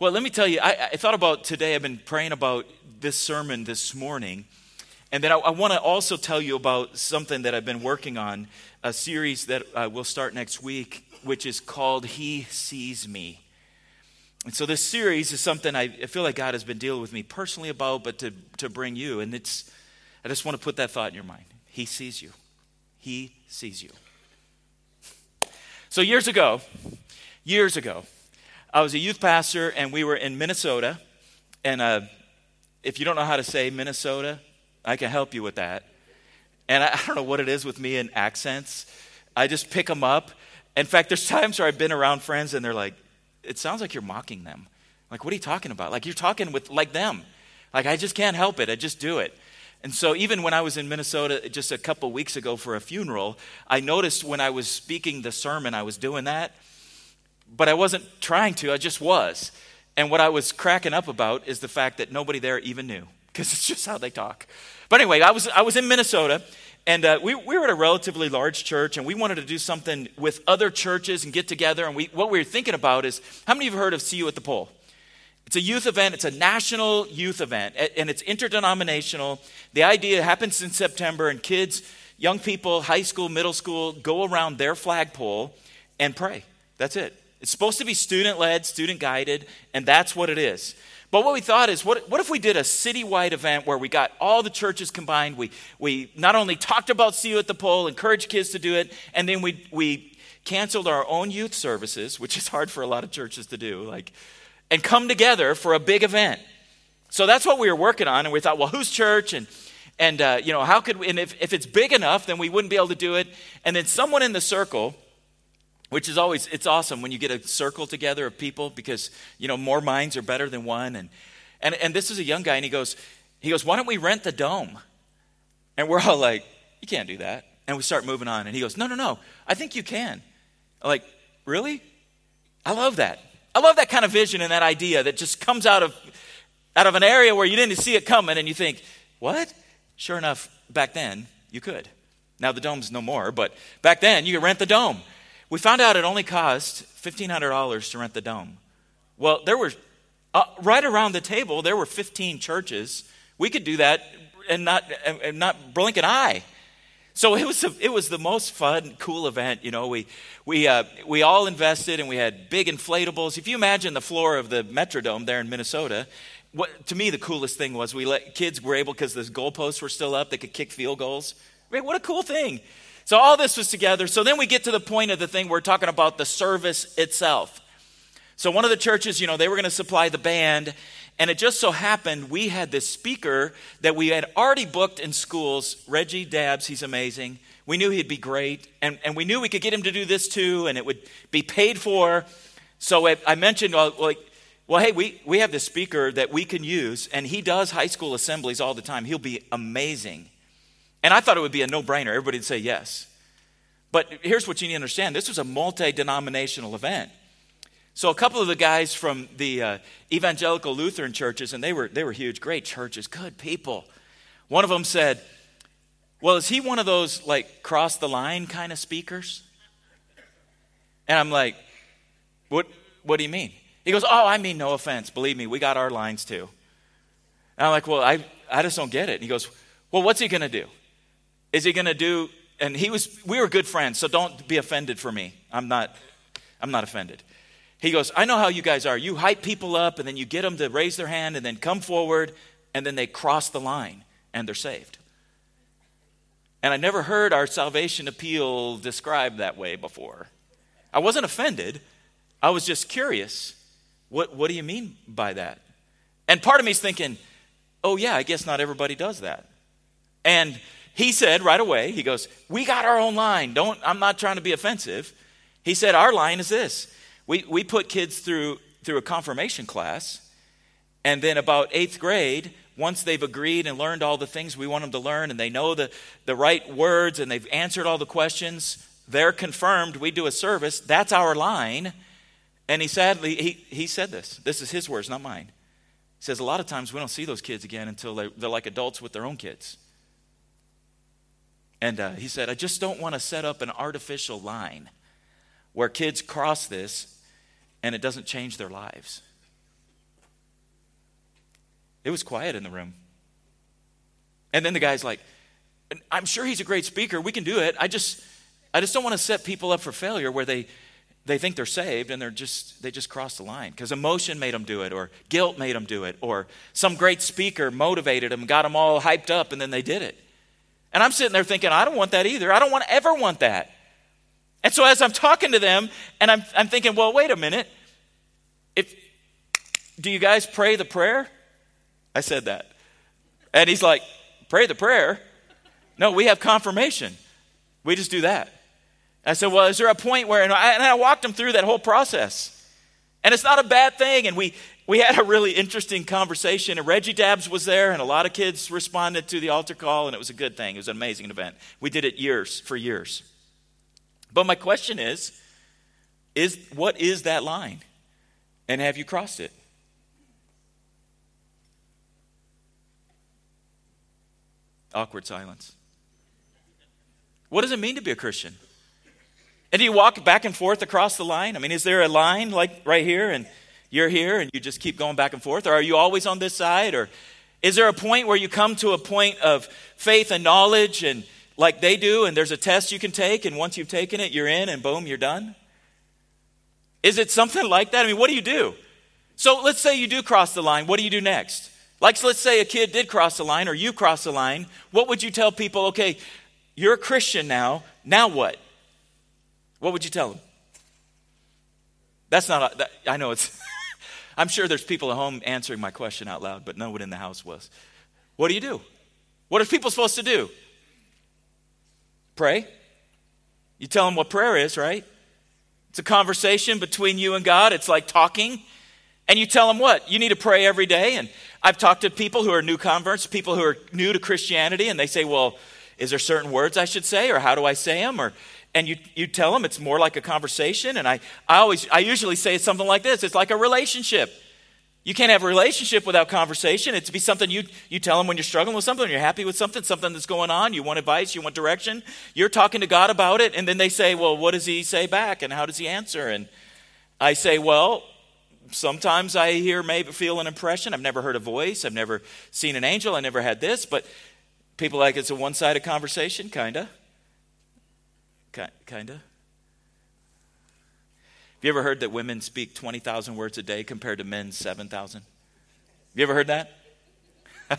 Well, let me tell you, I, I, thought about today, I've been praying about this sermon this morning. And then I, I want to also tell you about something that I've been working on, a series that uh, will start next week, which is called He Sees Me. And so this series is something I, I feel like God has been dealing with me personally about, but to, to bring you. And it's, I just want to put that thought in your mind. He sees you. He sees you. So years ago, years ago, I was a youth pastor, and we were in Minnesota. And uh, if you don't know how to say Minnesota, I can help you with that. And I, I don't know what it is with me and accents. I just pick them up. In fact, there's times where I've been around friends, and they're like, "It sounds like you're mocking them." Like, what are you talking about? Like you're talking with like them. Like I just can't help it. I just do it. And so, even when I was in Minnesota just a couple weeks ago for a funeral, I noticed when I was speaking the sermon, I was doing that but I wasn't trying to, I just was. And what I was cracking up about is the fact that nobody there even knew, because it's just how they talk. But anyway, I was, I was in Minnesota, and uh, we, we were at a relatively large church, and we wanted to do something with other churches and get together. And we, what we were thinking about is how many of you have heard of See You at the Pole? It's a youth event, it's a national youth event, and it's interdenominational. The idea happens in September, and kids, young people, high school, middle school, go around their flagpole and pray. That's it. It's supposed to be student led, student guided, and that's what it is. But what we thought is, what, what if we did a citywide event where we got all the churches combined? We, we not only talked about See You at the Pole, encouraged kids to do it, and then we, we canceled our own youth services, which is hard for a lot of churches to do, like, and come together for a big event. So that's what we were working on, and we thought, well, whose church? And, and uh, you know, how could we, and if, if it's big enough, then we wouldn't be able to do it. And then someone in the circle, which is always it's awesome when you get a circle together of people because you know more minds are better than one. And and, and this is a young guy and he goes he goes why don't we rent the dome? And we're all like you can't do that. And we start moving on and he goes no no no. I think you can. I'm like really? I love that. I love that kind of vision and that idea that just comes out of out of an area where you didn't see it coming and you think what? Sure enough back then you could. Now the dome's no more but back then you could rent the dome we found out it only cost $1,500 to rent the dome. Well, there were, uh, right around the table, there were 15 churches. We could do that and not, and not blink an eye. So it was, a, it was the most fun, cool event. You know, we, we, uh, we all invested and we had big inflatables. If you imagine the floor of the Metrodome there in Minnesota, what, to me, the coolest thing was we let kids were able, because the goalposts were still up, they could kick field goals. I mean, what a cool thing. So all this was together. So then we get to the point of the thing we're talking about the service itself. So one of the churches, you know, they were going to supply the band. And it just so happened we had this speaker that we had already booked in schools, Reggie Dabbs, he's amazing. We knew he'd be great. And, and we knew we could get him to do this too, and it would be paid for. So I, I mentioned, well, like, well, hey, we, we have this speaker that we can use, and he does high school assemblies all the time. He'll be amazing. And I thought it would be a no brainer. Everybody would say yes. But here's what you need to understand this was a multi denominational event. So a couple of the guys from the uh, evangelical Lutheran churches, and they were, they were huge, great churches, good people. One of them said, Well, is he one of those like cross the line kind of speakers? And I'm like, What, what do you mean? He goes, Oh, I mean, no offense. Believe me, we got our lines too. And I'm like, Well, I, I just don't get it. And he goes, Well, what's he going to do? Is he going to do, and he was, we were good friends, so don't be offended for me. I'm not, I'm not offended. He goes, I know how you guys are. You hype people up, and then you get them to raise their hand, and then come forward, and then they cross the line, and they're saved. And I never heard our salvation appeal described that way before. I wasn't offended. I was just curious. What, what do you mean by that? And part of me is thinking, oh, yeah, I guess not everybody does that. And he said right away, he goes, We got our own line. Don't, I'm not trying to be offensive. He said, Our line is this. We, we put kids through, through a confirmation class, and then about eighth grade, once they've agreed and learned all the things we want them to learn, and they know the, the right words and they've answered all the questions, they're confirmed. We do a service. That's our line. And he sadly, he, he said this. This is his words, not mine. He says, A lot of times we don't see those kids again until they're, they're like adults with their own kids. And uh, he said, I just don't want to set up an artificial line where kids cross this and it doesn't change their lives. It was quiet in the room. And then the guy's like, I'm sure he's a great speaker. We can do it. I just, I just don't want to set people up for failure where they, they think they're saved and they're just, they just cross the line because emotion made them do it or guilt made them do it or some great speaker motivated them, got them all hyped up, and then they did it. And I'm sitting there thinking, I don't want that either. I don't want to ever want that. And so as I'm talking to them, and I'm, I'm thinking, well, wait a minute. If do you guys pray the prayer? I said that. And he's like, pray the prayer? No, we have confirmation. We just do that. I said, well, is there a point where, and I, and I walked him through that whole process. And it's not a bad thing. And we, we had a really interesting conversation. And Reggie Dabbs was there, and a lot of kids responded to the altar call, and it was a good thing. It was an amazing event. We did it years, for years. But my question is, is what is that line? And have you crossed it? Awkward silence. What does it mean to be a Christian? And do you walk back and forth across the line? I mean, is there a line like right here and you're here and you just keep going back and forth? Or are you always on this side? Or is there a point where you come to a point of faith and knowledge and like they do and there's a test you can take and once you've taken it, you're in and boom, you're done? Is it something like that? I mean, what do you do? So let's say you do cross the line. What do you do next? Like, let's say a kid did cross the line or you cross the line. What would you tell people? Okay, you're a Christian now. Now what? What would you tell them? That's not, a, that, I know it's, I'm sure there's people at home answering my question out loud, but no one in the house was. What do you do? What are people supposed to do? Pray. You tell them what prayer is, right? It's a conversation between you and God. It's like talking. And you tell them what? You need to pray every day. And I've talked to people who are new converts, people who are new to Christianity, and they say, well, is there certain words I should say, or how do I say them? Or and you, you tell them it's more like a conversation. And I, I always, I usually say it's something like this. It's like a relationship. You can't have a relationship without conversation. It's be something you, you tell them when you're struggling with something, you're happy with something, something that's going on, you want advice, you want direction. You're talking to God about it, and then they say, Well, what does He say back, and how does He answer? And I say, Well, sometimes I hear, maybe feel an impression. I've never heard a voice, I've never seen an angel, I never had this, but people like it's a one sided conversation, kind of. Kind of. Have you ever heard that women speak 20,000 words a day compared to men 7,000? Have you ever heard that?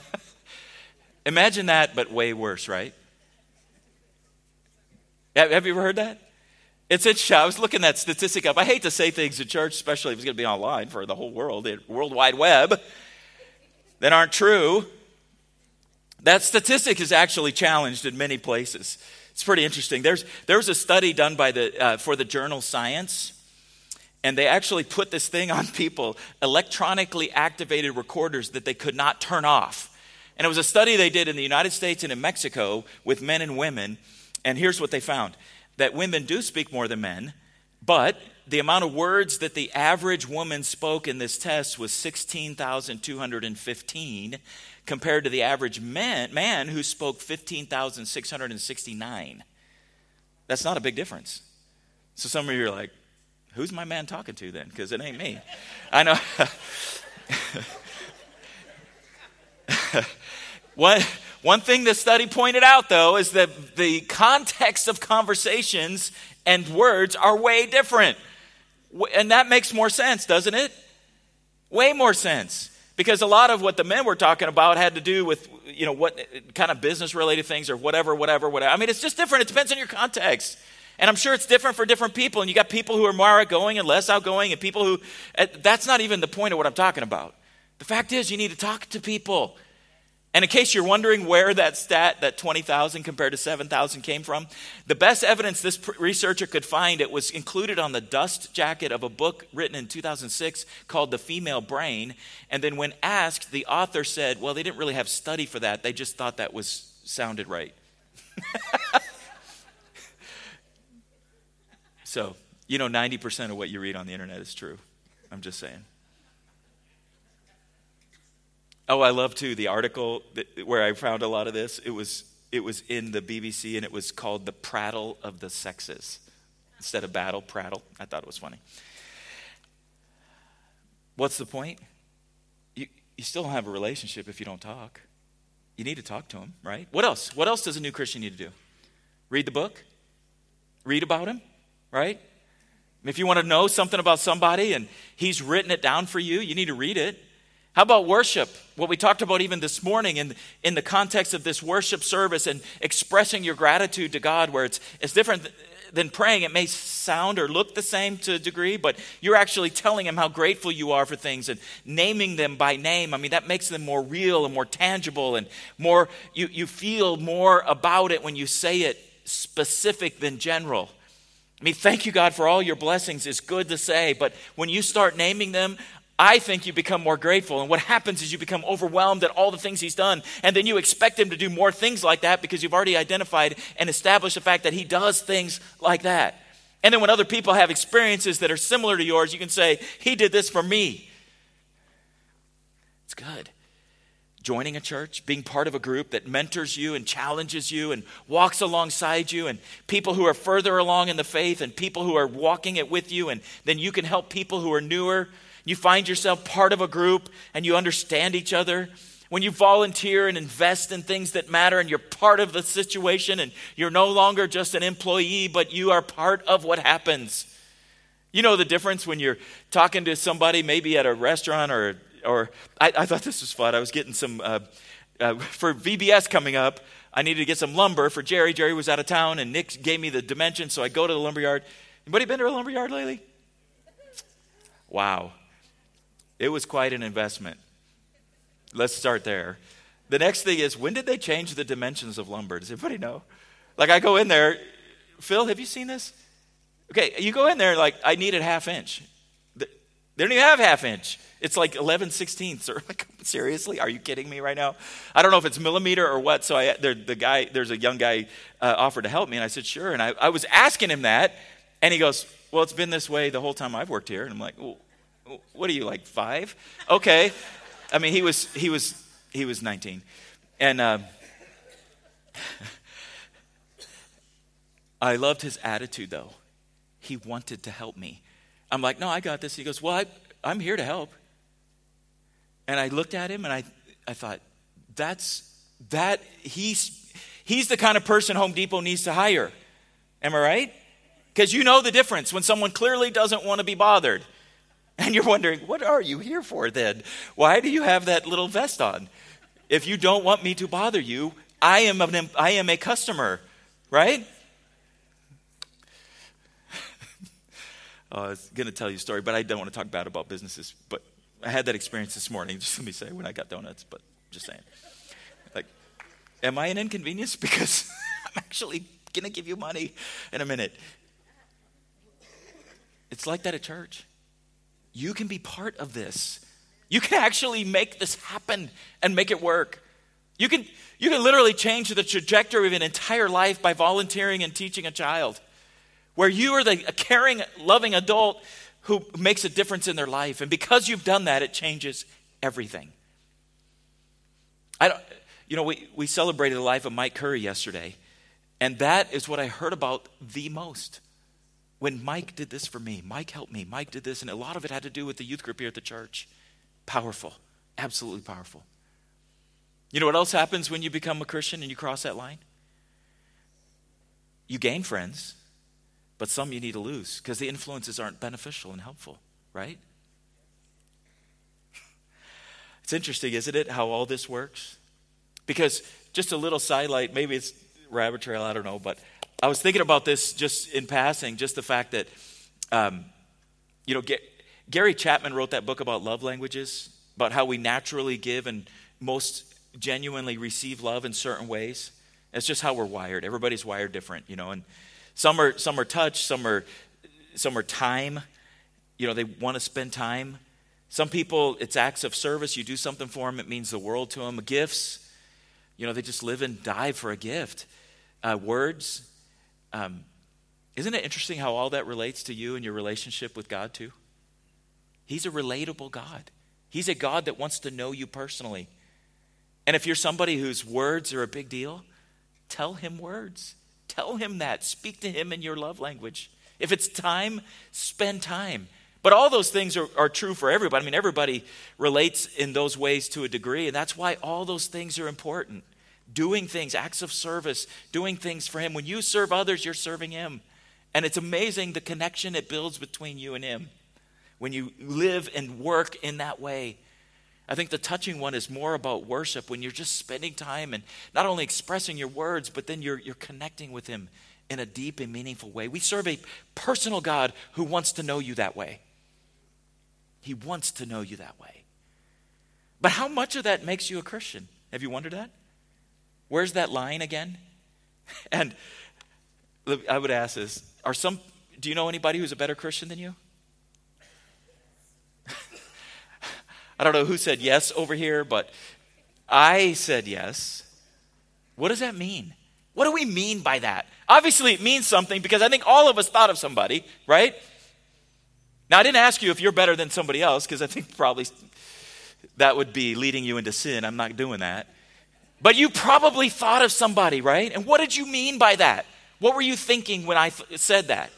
Imagine that, but way worse, right? Have you ever heard that? It's interesting. I was looking that statistic up. I hate to say things in church, especially if it's going to be online for the whole world, the World Wide Web, that aren't true. That statistic is actually challenged in many places. It's pretty interesting. There's, there was a study done by the, uh, for the journal Science, and they actually put this thing on people electronically activated recorders that they could not turn off. And it was a study they did in the United States and in Mexico with men and women. And here's what they found that women do speak more than men, but the amount of words that the average woman spoke in this test was 16,215 compared to the average man, man who spoke 15,669. That's not a big difference. So some of you are like, who's my man talking to then? Because it ain't me. I know. one, one thing the study pointed out, though, is that the context of conversations and words are way different. And that makes more sense, doesn't it? Way more sense. Because a lot of what the men were talking about had to do with, you know, what kind of business related things or whatever, whatever, whatever. I mean, it's just different. It depends on your context. And I'm sure it's different for different people. And you got people who are more outgoing and less outgoing, and people who, eh, that's not even the point of what I'm talking about. The fact is, you need to talk to people. And in case you're wondering where that stat, that 20,000 compared to 7,000 came from, the best evidence this researcher could find, it was included on the dust jacket of a book written in 2006 called The Female Brain. And then when asked, the author said, well, they didn't really have study for that. They just thought that was sounded right. so, you know, 90% of what you read on the internet is true. I'm just saying. Oh, I love too the article that, where I found a lot of this. It was it was in the BBC and it was called "The Prattle of the Sexes" instead of "Battle Prattle." I thought it was funny. What's the point? You you still have a relationship if you don't talk. You need to talk to him, right? What else? What else does a new Christian need to do? Read the book? Read about him, right? If you want to know something about somebody and he's written it down for you, you need to read it. How about worship? What we talked about even this morning in, in the context of this worship service and expressing your gratitude to God, where it's, it's different than praying. It may sound or look the same to a degree, but you're actually telling Him how grateful you are for things and naming them by name. I mean, that makes them more real and more tangible and more, you, you feel more about it when you say it specific than general. I mean, thank you, God, for all your blessings is good to say, but when you start naming them, I think you become more grateful. And what happens is you become overwhelmed at all the things he's done. And then you expect him to do more things like that because you've already identified and established the fact that he does things like that. And then when other people have experiences that are similar to yours, you can say, He did this for me. It's good. Joining a church, being part of a group that mentors you and challenges you and walks alongside you, and people who are further along in the faith and people who are walking it with you, and then you can help people who are newer you find yourself part of a group and you understand each other. When you volunteer and invest in things that matter and you're part of the situation and you're no longer just an employee, but you are part of what happens. You know the difference when you're talking to somebody, maybe at a restaurant or, or I, I thought this was fun. I was getting some, uh, uh, for VBS coming up, I needed to get some lumber for Jerry. Jerry was out of town and Nick gave me the dimensions, so I go to the lumber yard. Anybody been to a lumber yard lately? Wow. It was quite an investment. Let's start there. The next thing is when did they change the dimensions of lumber? Does anybody know? Like I go in there, Phil, have you seen this? Okay, you go in there like I need needed half inch. They don't even have half inch. It's like 11 sixteenths. Or like, seriously, are you kidding me right now? I don't know if it's millimeter or what. So I, the guy, there's a young guy uh, offered to help me, and I said sure. And I, I was asking him that, and he goes, "Well, it's been this way the whole time I've worked here." And I'm like, well, what are you like five? Okay. I mean, he was he was he was 19, and uh, I loved his attitude though. He wanted to help me. I'm like, no, I got this. He goes, well, I, I'm here to help. And I looked at him and I I thought, that's that he's he's the kind of person Home Depot needs to hire. Am I right? Because you know the difference when someone clearly doesn't want to be bothered. And you're wondering, what are you here for then? Why do you have that little vest on? If you don't want me to bother you, I am, an, I am a customer, right? oh, I was going to tell you a story, but I don't want to talk bad about businesses. But I had that experience this morning, just let me say, when I got donuts, but just saying. Like, am I an inconvenience? Because I'm actually going to give you money in a minute. It's like that at church. You can be part of this. You can actually make this happen and make it work. You can, you can literally change the trajectory of an entire life by volunteering and teaching a child, where you are the caring, loving adult who makes a difference in their life. And because you've done that, it changes everything. I don't, you know, we, we celebrated the life of Mike Curry yesterday, and that is what I heard about the most when Mike did this for me, Mike helped me, Mike did this, and a lot of it had to do with the youth group here at the church. Powerful, absolutely powerful. You know what else happens when you become a Christian and you cross that line? You gain friends, but some you need to lose because the influences aren't beneficial and helpful, right? It's interesting, isn't it, how all this works? Because just a little sidelight, maybe it's rabbit trail, I don't know, but I was thinking about this just in passing, just the fact that, um, you know, Gary Chapman wrote that book about love languages, about how we naturally give and most genuinely receive love in certain ways. It's just how we're wired. Everybody's wired different, you know, and some are some are touch, some are some are time. You know, they want to spend time. Some people, it's acts of service. You do something for them, it means the world to them. Gifts, you know, they just live and die for a gift. Uh, words, um, isn't it interesting how all that relates to you and your relationship with God, too? He's a relatable God. He's a God that wants to know you personally. And if you're somebody whose words are a big deal, tell him words. Tell him that. Speak to him in your love language. If it's time, spend time. But all those things are, are true for everybody. I mean, everybody relates in those ways to a degree, and that's why all those things are important. Doing things, acts of service, doing things for Him. When you serve others, you're serving Him. And it's amazing the connection it builds between you and Him when you live and work in that way. I think the touching one is more about worship when you're just spending time and not only expressing your words, but then you're, you're connecting with Him in a deep and meaningful way. We serve a personal God who wants to know you that way. He wants to know you that way. But how much of that makes you a Christian? Have you wondered that? Where's that line again? And I would ask this are some do you know anybody who's a better Christian than you? I don't know who said yes over here, but I said yes. What does that mean? What do we mean by that? Obviously, it means something because I think all of us thought of somebody, right? Now, I didn't ask you if you're better than somebody else because I think probably that would be leading you into sin. I'm not doing that. But you probably thought of somebody, right? And what did you mean by that? What were you thinking when I th- said that?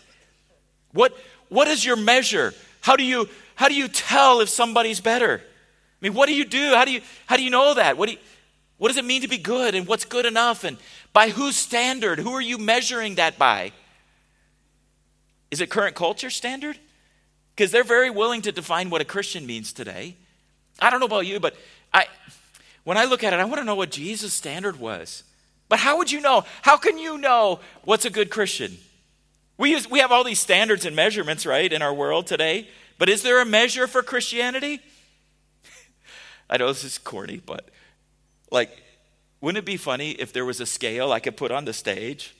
What, what is your measure? How do, you, how do you tell if somebody's better? I mean, what do you do? How do you, how do you know that? What, do you, what does it mean to be good? And what's good enough? And by whose standard? Who are you measuring that by? Is it current culture standard? Because they're very willing to define what a Christian means today. I don't know about you, but I, when I look at it, I want to know what Jesus' standard was. But how would you know? How can you know what's a good Christian? We, use, we have all these standards and measurements, right, in our world today. But is there a measure for Christianity? I know this is corny, but like, wouldn't it be funny if there was a scale I could put on the stage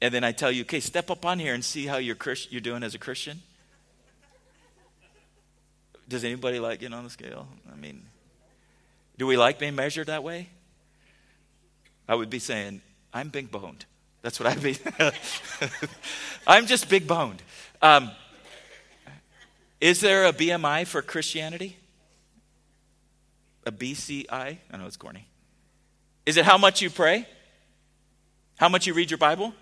and then I tell you, okay, step up on here and see how you're, Christ- you're doing as a Christian? Does anybody like getting on the scale? I mean, do we like being measured that way? I would be saying, I'm big boned. That's what I'd be. I'm just big boned. Um, is there a BMI for Christianity? A BCI? I know it's corny. Is it how much you pray? How much you read your Bible?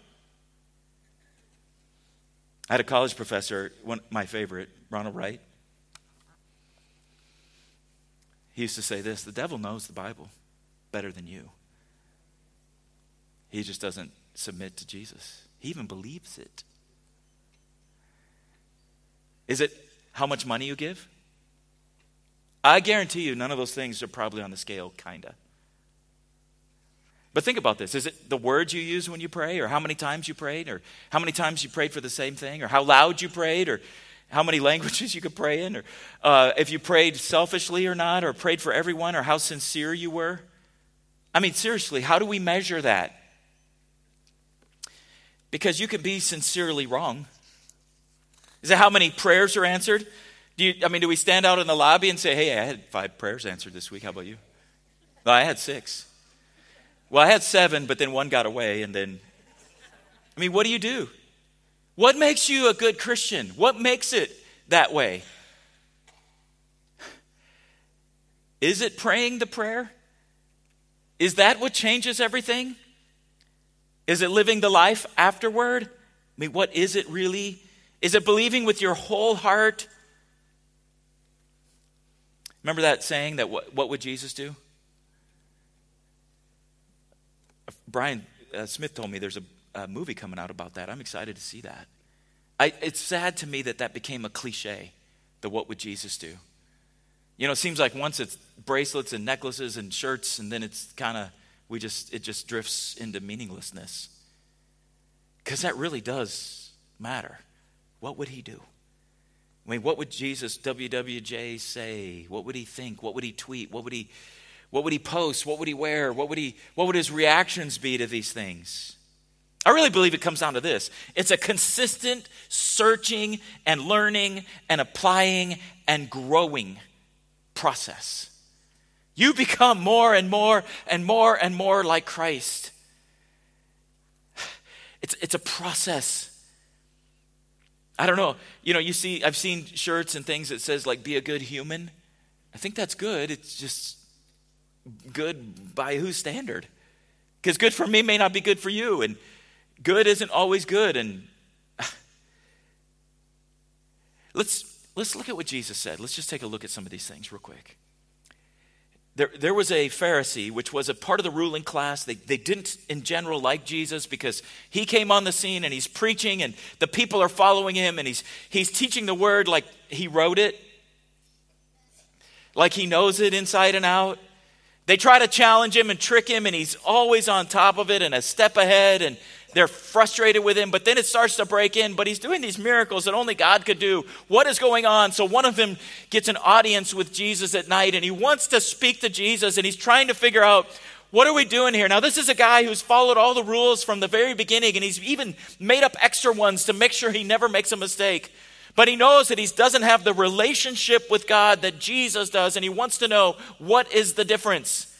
I had a college professor, one, my favorite, Ronald Wright. He used to say this the devil knows the Bible better than you. He just doesn't submit to Jesus, he even believes it. Is it how much money you give? I guarantee you, none of those things are probably on the scale, kind of. But think about this. Is it the words you use when you pray, or how many times you prayed, or how many times you prayed for the same thing, or how loud you prayed, or how many languages you could pray in, or uh, if you prayed selfishly or not, or prayed for everyone, or how sincere you were. I mean, seriously, how do we measure that? Because you can be sincerely wrong. Is it how many prayers are answered? Do you, I mean, do we stand out in the lobby and say, hey, I had five prayers answered this week. How about you? Well, I had six. Well, I had seven, but then one got away, and then. I mean, what do you do? What makes you a good Christian? What makes it that way? Is it praying the prayer? Is that what changes everything? Is it living the life afterward? I mean, what is it really? Is it believing with your whole heart? Remember that saying that what, what would Jesus do? Brian uh, Smith told me there's a a movie coming out about that. I'm excited to see that. I, it's sad to me that that became a cliche, the what would Jesus do? You know, it seems like once it's bracelets and necklaces and shirts, and then it's kind of, we just, it just drifts into meaninglessness. Because that really does matter. What would he do? I mean, what would Jesus, WWJ, say? What would he think? What would he tweet? What would he, what would he post? What would he wear? What would, he, what would his reactions be to these things? I really believe it comes down to this it's a consistent searching and learning and applying and growing process. You become more and more and more and more like Christ. It's, it's a process. I don't know. You know, you see, I've seen shirts and things that says like be a good human. I think that's good. It's just good by whose standard? Because good for me may not be good for you. And good isn't always good and let's let's look at what Jesus said. Let's just take a look at some of these things real quick. There, there was a Pharisee, which was a part of the ruling class. They, they didn't, in general, like Jesus because he came on the scene and he's preaching, and the people are following him, and he's, he's teaching the word like he wrote it, like he knows it inside and out. They try to challenge him and trick him, and he's always on top of it and a step ahead, and they're frustrated with him, but then it starts to break in. But he's doing these miracles that only God could do. What is going on? So one of them gets an audience with Jesus at night, and he wants to speak to Jesus, and he's trying to figure out what are we doing here? Now, this is a guy who's followed all the rules from the very beginning, and he's even made up extra ones to make sure he never makes a mistake. But he knows that he doesn't have the relationship with God that Jesus does, and he wants to know what is the difference.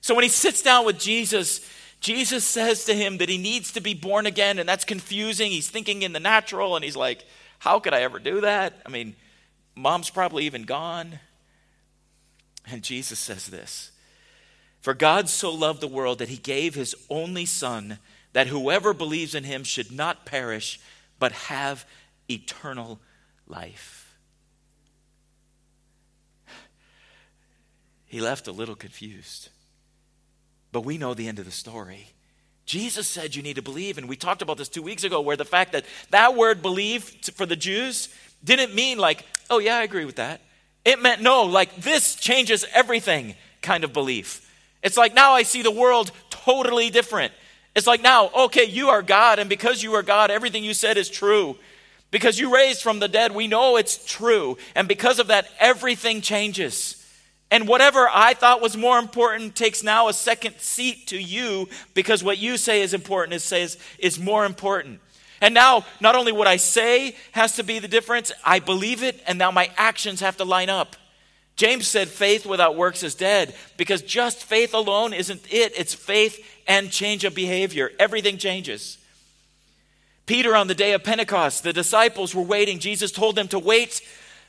So when he sits down with Jesus, Jesus says to him that he needs to be born again, and that's confusing. He's thinking in the natural, and he's like, How could I ever do that? I mean, mom's probably even gone. And Jesus says this For God so loved the world that he gave his only Son, that whoever believes in him should not perish, but have eternal life. He left a little confused. But we know the end of the story. Jesus said you need to believe, and we talked about this two weeks ago, where the fact that that word believe for the Jews didn't mean like, oh, yeah, I agree with that. It meant, no, like this changes everything kind of belief. It's like now I see the world totally different. It's like now, okay, you are God, and because you are God, everything you said is true. Because you raised from the dead, we know it's true. And because of that, everything changes. And whatever I thought was more important takes now a second seat to you because what you say is important is says is more important. And now not only what I say has to be the difference, I believe it and now my actions have to line up. James said faith without works is dead because just faith alone isn't it. It's faith and change of behavior. Everything changes. Peter on the day of Pentecost, the disciples were waiting. Jesus told them to wait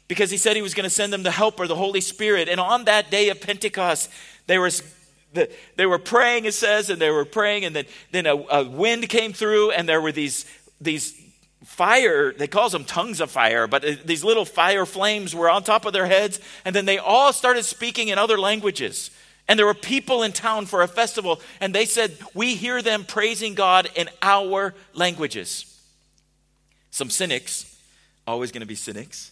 because he said he was going to send them the helper, the Holy Spirit. And on that day of Pentecost, they were, they were praying, it says, and they were praying, and then, then a, a wind came through, and there were these, these fire, they calls them tongues of fire, but uh, these little fire flames were on top of their heads, and then they all started speaking in other languages. And there were people in town for a festival, and they said, We hear them praising God in our languages. Some cynics, always going to be cynics,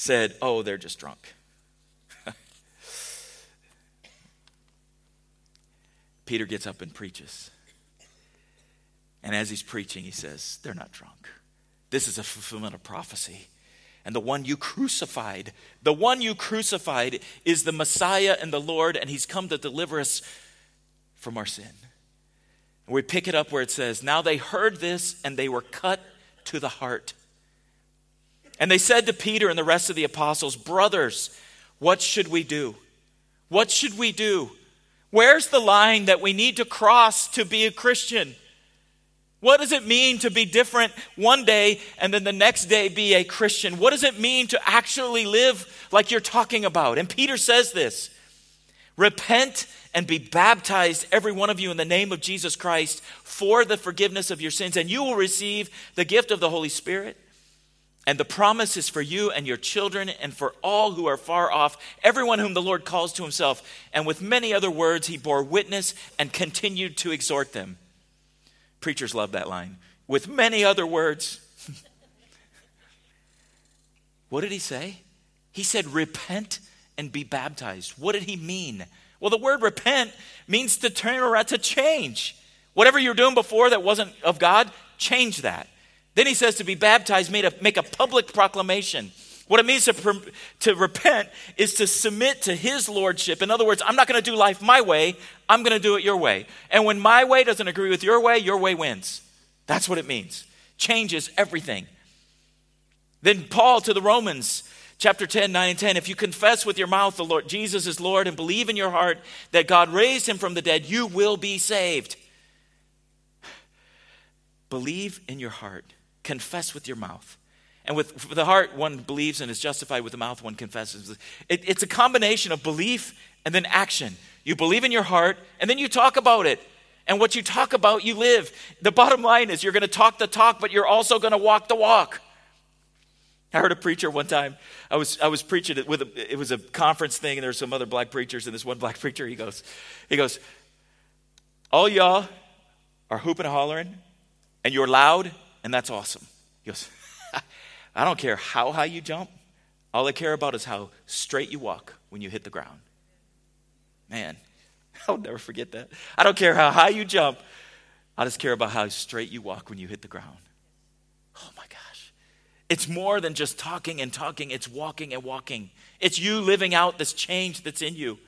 said, Oh, they're just drunk. Peter gets up and preaches. And as he's preaching, he says, They're not drunk. This is a fulfillment of prophecy. And the one you crucified, the one you crucified is the Messiah and the Lord, and he's come to deliver us from our sin. And we pick it up where it says, Now they heard this and they were cut to the heart. And they said to Peter and the rest of the apostles, Brothers, what should we do? What should we do? Where's the line that we need to cross to be a Christian? What does it mean to be different one day and then the next day be a Christian? What does it mean to actually live like you're talking about? And Peter says this Repent and be baptized, every one of you, in the name of Jesus Christ for the forgiveness of your sins, and you will receive the gift of the Holy Spirit. And the promise is for you and your children and for all who are far off, everyone whom the Lord calls to himself. And with many other words, he bore witness and continued to exhort them. Preachers love that line. With many other words. what did he say? He said, Repent and be baptized. What did he mean? Well, the word repent means to turn around, to change. Whatever you're doing before that wasn't of God, change that. Then he says to be baptized, made a, make a public proclamation. What it means to, to repent is to submit to his lordship. In other words, I'm not going to do life my way, I'm going to do it your way. And when my way doesn't agree with your way, your way wins. That's what it means. Changes everything. Then Paul to the Romans, chapter 10, 9 and 10. If you confess with your mouth the Lord Jesus is Lord and believe in your heart that God raised him from the dead, you will be saved. Believe in your heart confess with your mouth. And with, the heart, one believes and is justified. With the mouth, one confesses. It, it's a combination of belief and then action. You believe in your heart, and then you talk about it. And what you talk about, you live. The bottom line is you're going to talk the talk, but you're also going to walk the walk. I heard a preacher one time. I was I was preaching it with a, it was a conference thing, and there were some other black preachers, and this one black preacher he goes, he goes, all y'all are hooping and hollering, and you're loud, and that's awesome. He goes, I don't care how high you jump. All I care about is how straight you walk when you hit the ground. Man, I'll never forget that. I don't care how high you jump. I just care about how straight you walk when you hit the ground. Oh my gosh. It's more than just talking and talking, it's walking and walking. It's you living out this change that's in you.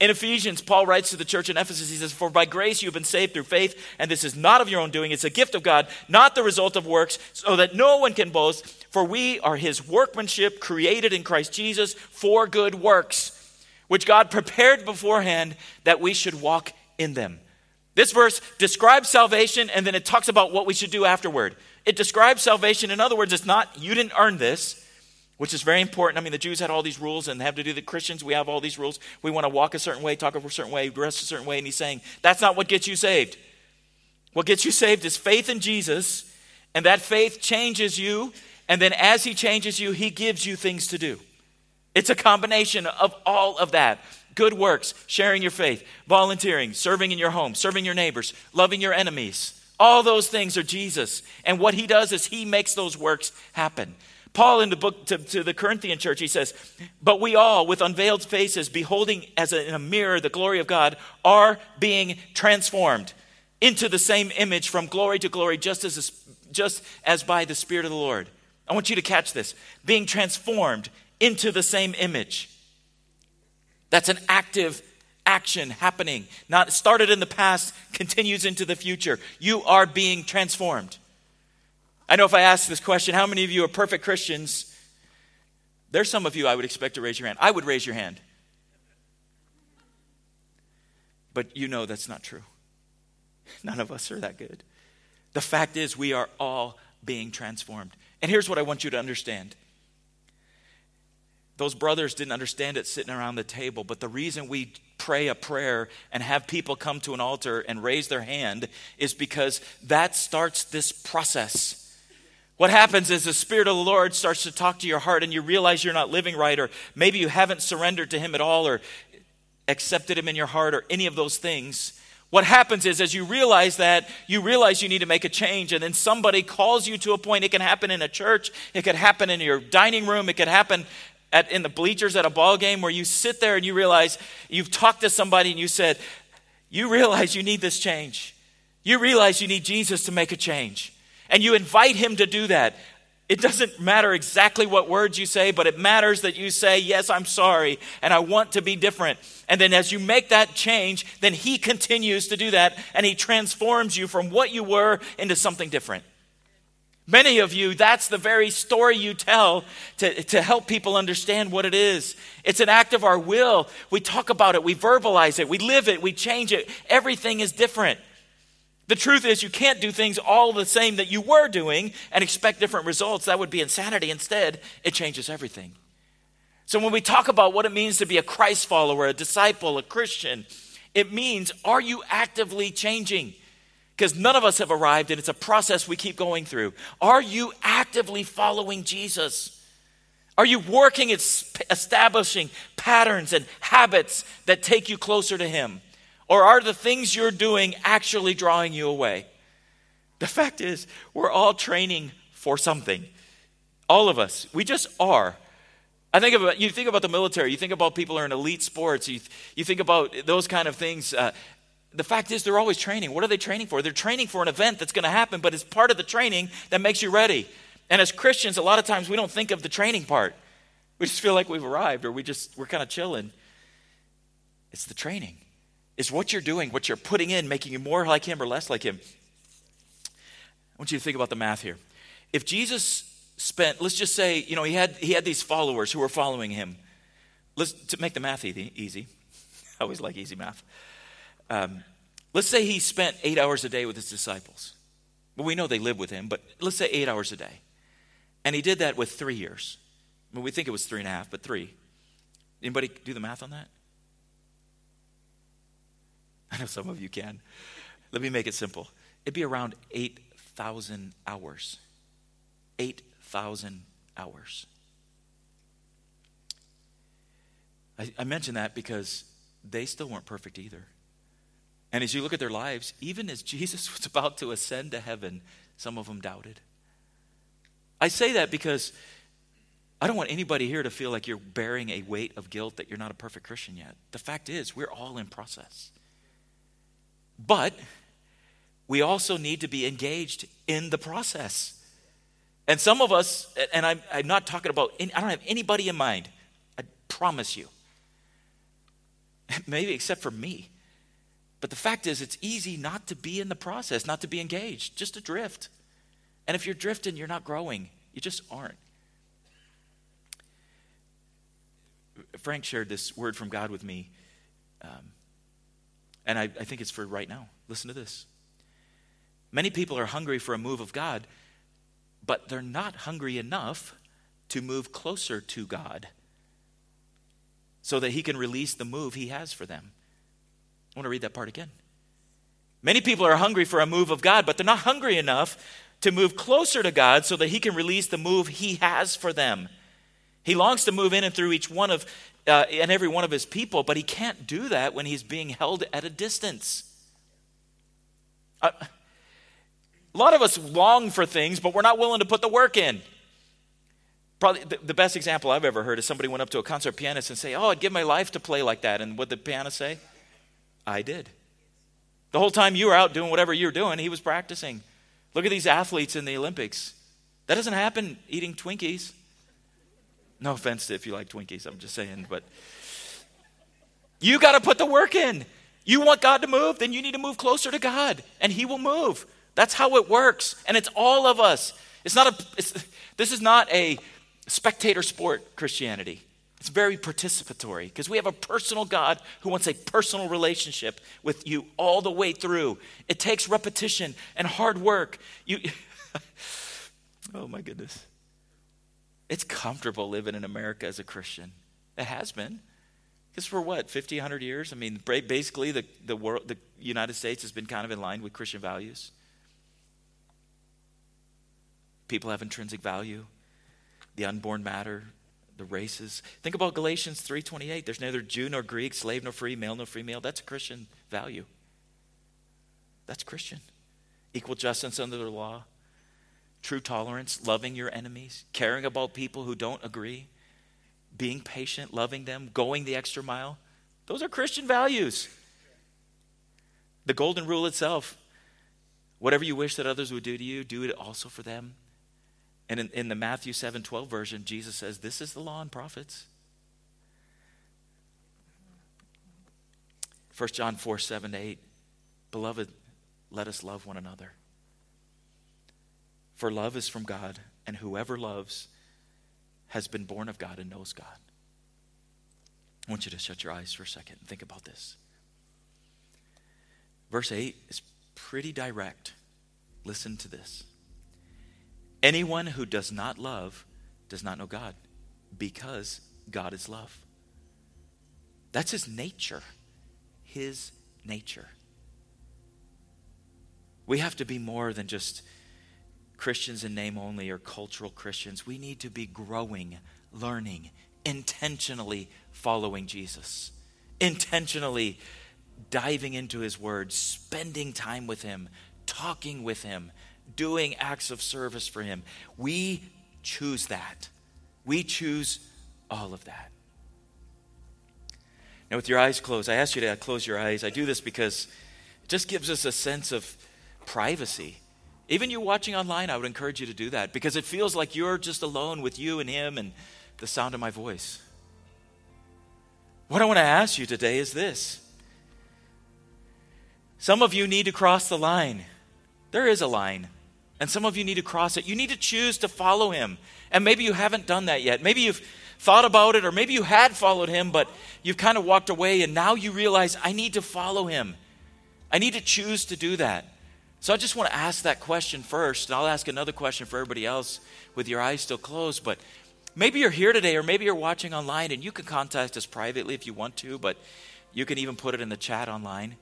In Ephesians, Paul writes to the church in Ephesus, he says, For by grace you have been saved through faith, and this is not of your own doing, it's a gift of God, not the result of works, so that no one can boast. For we are his workmanship, created in Christ Jesus for good works, which God prepared beforehand that we should walk in them. This verse describes salvation, and then it talks about what we should do afterward. It describes salvation. In other words, it's not, you didn't earn this which is very important. I mean, the Jews had all these rules and they have to do the Christians. We have all these rules. We want to walk a certain way, talk a certain way, dress a certain way. And he's saying, that's not what gets you saved. What gets you saved is faith in Jesus, and that faith changes you. And then as he changes you, he gives you things to do. It's a combination of all of that good works, sharing your faith, volunteering, serving in your home, serving your neighbors, loving your enemies. All those things are Jesus. And what he does is he makes those works happen. Paul, in the book to, to, the Corinthian church, he says, But we all, with unveiled faces, beholding as in a mirror the glory of God, are being transformed into the same image from glory to glory, just as, just as by the Spirit of the Lord. I want you to catch this being transformed into the same image. That's an active action happening. Not started in the past, continues into the future. You are being transformed. I know if I ask this question, how many of you are perfect Christians? There's some of you I would expect to raise your hand. I would raise your hand. But you know that's not true. None of us are that good. The fact is, we are all being transformed. And here's what I want you to understand. Those brothers didn't understand it sitting around the table, but the reason we pray a prayer and have people come to an altar and raise their hand is because that starts this process. What happens is the Spirit of the Lord starts to talk to your heart and you realize you're not living right, or maybe you haven't surrendered to Him at all, or accepted Him in your heart, or any of those things. What happens is, as you realize that, you realize you need to make a change, and then somebody calls you to a point. It can happen in a church, it could happen in your dining room, it could happen at, in the bleachers at a ball game where you sit there and you realize you've talked to somebody and you said, You realize you need this change. You realize you need Jesus to make a change and you invite him to do that. It doesn't matter exactly what words you say, but it matters that you say, Yes, I'm sorry, and I want to be different. And then as you make that change, then He continues to do that, and He transforms you from what you were into something different. Many of you, that's the very story you tell to, to help people understand what it is. It's an act of our will. We talk about it, we verbalize it, we live it, we change it. Everything is different. The truth is, you can't do things all the same that you were doing and expect different results. That would be insanity. Instead, it changes everything. So, when we talk about what it means to be a Christ follower, a disciple, a Christian, it means are you actively changing? Because none of us have arrived, and it's a process we keep going through. Are you actively following Jesus? Are you working at establishing patterns and habits that take you closer to Him? Or are the things you're doing actually drawing you away? The fact is, we're all training for something. All of us. We just are. I think about you think about the military. You think about people who are in elite sports. You, you think about those kind of things. Uh, the fact is, they're always training. What are they training for? They're training for an event that's going to happen, but it's part of the training that makes you ready. And as Christians, a lot of times we don't think of the training part. We just feel like we've arrived, or we just we're kind of chilling. It's the training. Is what you're doing, what you're putting in, making you more like Him or less like Him? I want you to think about the math here. If Jesus spent, let's just say, you know, he had, he had these followers who were following Him. Let's to make the math easy. I always like easy math. Um, let's say he spent eight hours a day with his disciples. Well, we know they lived with him, but let's say eight hours a day. And he did that with three years. I mean, we think it was three and a half, but three. Anybody do the math on that? I know some of you can. Let me make it simple. It'd be around 8,000 hours. 8,000 hours. I, I mention that because they still weren't perfect either. And as you look at their lives, even as Jesus was about to ascend to heaven, some of them doubted. I say that because I don't want anybody here to feel like you're bearing a weight of guilt that you're not a perfect Christian yet. The fact is, we're all in process. But we also need to be engaged in the process. And some of us, and I'm, I'm not talking about, I don't have anybody in mind, I promise you. Maybe except for me. But the fact is, it's easy not to be in the process, not to be engaged, just to drift. And if you're drifting, you're not growing. You just aren't. Frank shared this word from God with me, um, and I, I think it's for right now. Listen to this. Many people are hungry for a move of God, but they're not hungry enough to move closer to God so that He can release the move He has for them. I want to read that part again. Many people are hungry for a move of God, but they're not hungry enough to move closer to God so that He can release the move He has for them. He longs to move in and through each one of uh, and every one of his people, but he can't do that when he's being held at a distance. Uh, a lot of us long for things, but we're not willing to put the work in. Probably the, the best example I've ever heard is somebody went up to a concert pianist and say, "Oh, I'd give my life to play like that." And what the pianist say? I did. The whole time you were out doing whatever you were doing, he was practicing. Look at these athletes in the Olympics. That doesn't happen eating Twinkies. No offense if you like Twinkies, I'm just saying, but you got to put the work in. You want God to move, then you need to move closer to God, and He will move. That's how it works, and it's all of us. It's not a. It's, this is not a spectator sport Christianity. It's very participatory because we have a personal God who wants a personal relationship with you all the way through. It takes repetition and hard work. You, oh my goodness. It's comfortable living in America as a Christian. It has been. Because for what, 50, 100 years? I mean, basically, the, the, world, the United States has been kind of in line with Christian values. People have intrinsic value, the unborn matter, the races. Think about Galatians 3.28. There's neither Jew nor Greek, slave nor free, male nor female. That's a Christian value. That's Christian. Equal justice under the law true tolerance, loving your enemies, caring about people who don't agree, being patient, loving them, going the extra mile. Those are Christian values. The golden rule itself whatever you wish that others would do to you, do it also for them. And in, in the Matthew 7 12 version, Jesus says, This is the law and prophets. 1 John 4 7 8. Beloved, let us love one another. For love is from God, and whoever loves has been born of God and knows God. I want you to shut your eyes for a second and think about this. Verse 8 is pretty direct. Listen to this. Anyone who does not love does not know God because God is love. That's his nature. His nature. We have to be more than just Christians in name only or cultural Christians. We need to be growing, learning, intentionally following Jesus, intentionally diving into his word, spending time with him, talking with him, doing acts of service for him. We choose that. We choose all of that. Now, with your eyes closed, I ask you to close your eyes. I do this because it just gives us a sense of privacy. Even you watching online, I would encourage you to do that because it feels like you're just alone with you and Him and the sound of my voice. What I want to ask you today is this some of you need to cross the line. There is a line. And some of you need to cross it. You need to choose to follow him. And maybe you haven't done that yet. Maybe you've thought about it, or maybe you had followed him, but you've kind of walked away, and now you realize, I need to follow him. I need to choose to do that. So I just want to ask that question first, and I'll ask another question for everybody else with your eyes still closed. But maybe you're here today, or maybe you're watching online, and you can contact us privately if you want to, but you can even put it in the chat online.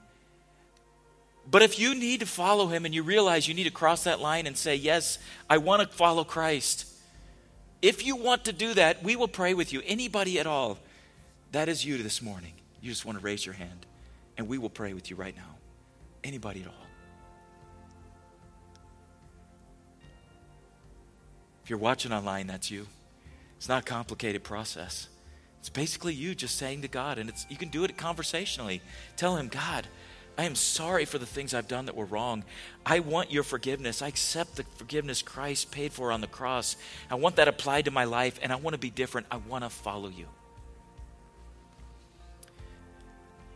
But if you need to follow him and you realize you need to cross that line and say, Yes, I want to follow Christ, If you want to do that, we will pray with you. Anybody at all, that is you this morning. You just want to raise your hand, and we will pray with you right now. Anybody at all. If you're watching online, that's you. It's not a complicated process. It's basically you just saying to God, and it's, you can do it conversationally. Tell Him, God, I am sorry for the things I've done that were wrong. I want your forgiveness. I accept the forgiveness Christ paid for on the cross. I want that applied to my life, and I want to be different. I want to follow you.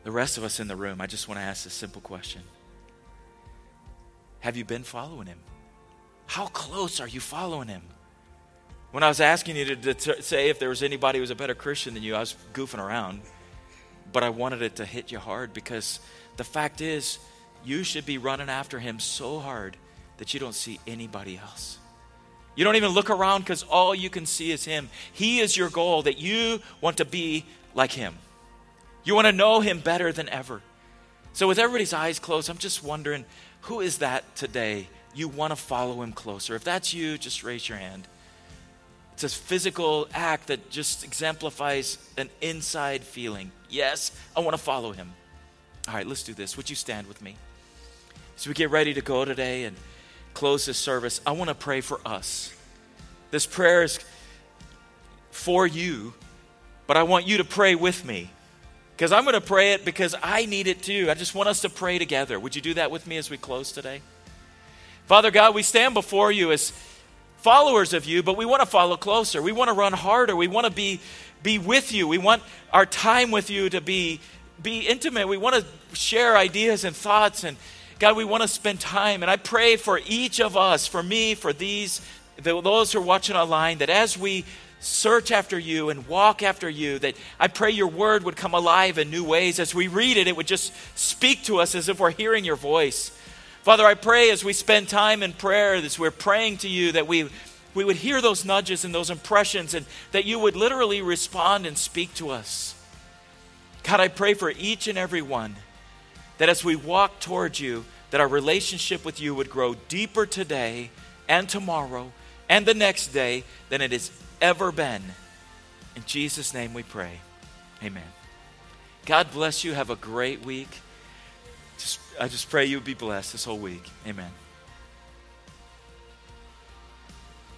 The rest of us in the room, I just want to ask this simple question Have you been following him? How close are you following him? When I was asking you to, to, say if there was anybody who was a better Christian than you, I was goofing around. But I wanted it to hit you hard because the fact is, you should be running after him so hard that you don't see anybody else. You don't even look around because all you can see is him. He is your goal, that you want to be like him. You want to know him better than ever. So, with everybody's eyes closed, I'm just wondering who is that today? You want to follow him closer. If that's you, just raise your hand. It's a physical act that just exemplifies an inside feeling. Yes, I want to follow him. All right, let's do this. Would you stand with me? As we get ready to go today and close this service, I want to pray for us. This prayer is for you, but I want you to pray with me. Because I'm going to pray it because I need it too. I just want us to pray together. Would you do that with me as we close today? Father God, we stand before you as followers of you, but we want to follow closer. We want to run harder. We want to be, be with you. We want our time with you to be, be intimate. We want to share ideas and thoughts. And God, we want to spend time. And I pray for each of us, for me, for these, those who are watching online, that as we search after you and walk after you, that I pray your word would come alive in new ways. As we read it, it would just speak to us as if we're hearing your voice. Father, I pray as we spend time in prayer, as we're praying to you, that we, we would hear those nudges and those impressions and that you would literally respond and speak to us. God, I pray for each and every one that as we walk towards you, that our relationship with you would grow deeper today and tomorrow and the next day than it has ever been. In Jesus' name we pray. Amen. God bless you. Have a great week. Just, I just pray you will be blessed this whole week. Amen.